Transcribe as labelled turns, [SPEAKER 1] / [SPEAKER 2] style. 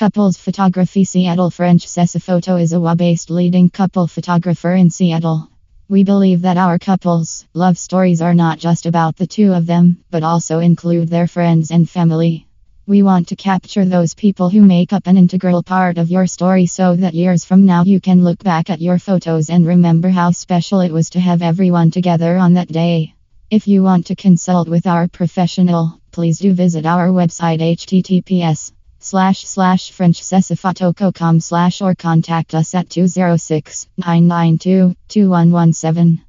[SPEAKER 1] Couples Photography Seattle French Photo is a WA based leading couple photographer in Seattle. We believe that our couples' love stories are not just about the two of them, but also include their friends and family. We want to capture those people who make up an integral part of your story so that years from now you can look back at your photos and remember how special it was to have everyone together on that day. If you want to consult with our professional, please do visit our website https slash slash French slash or contact us at 206 992 2117.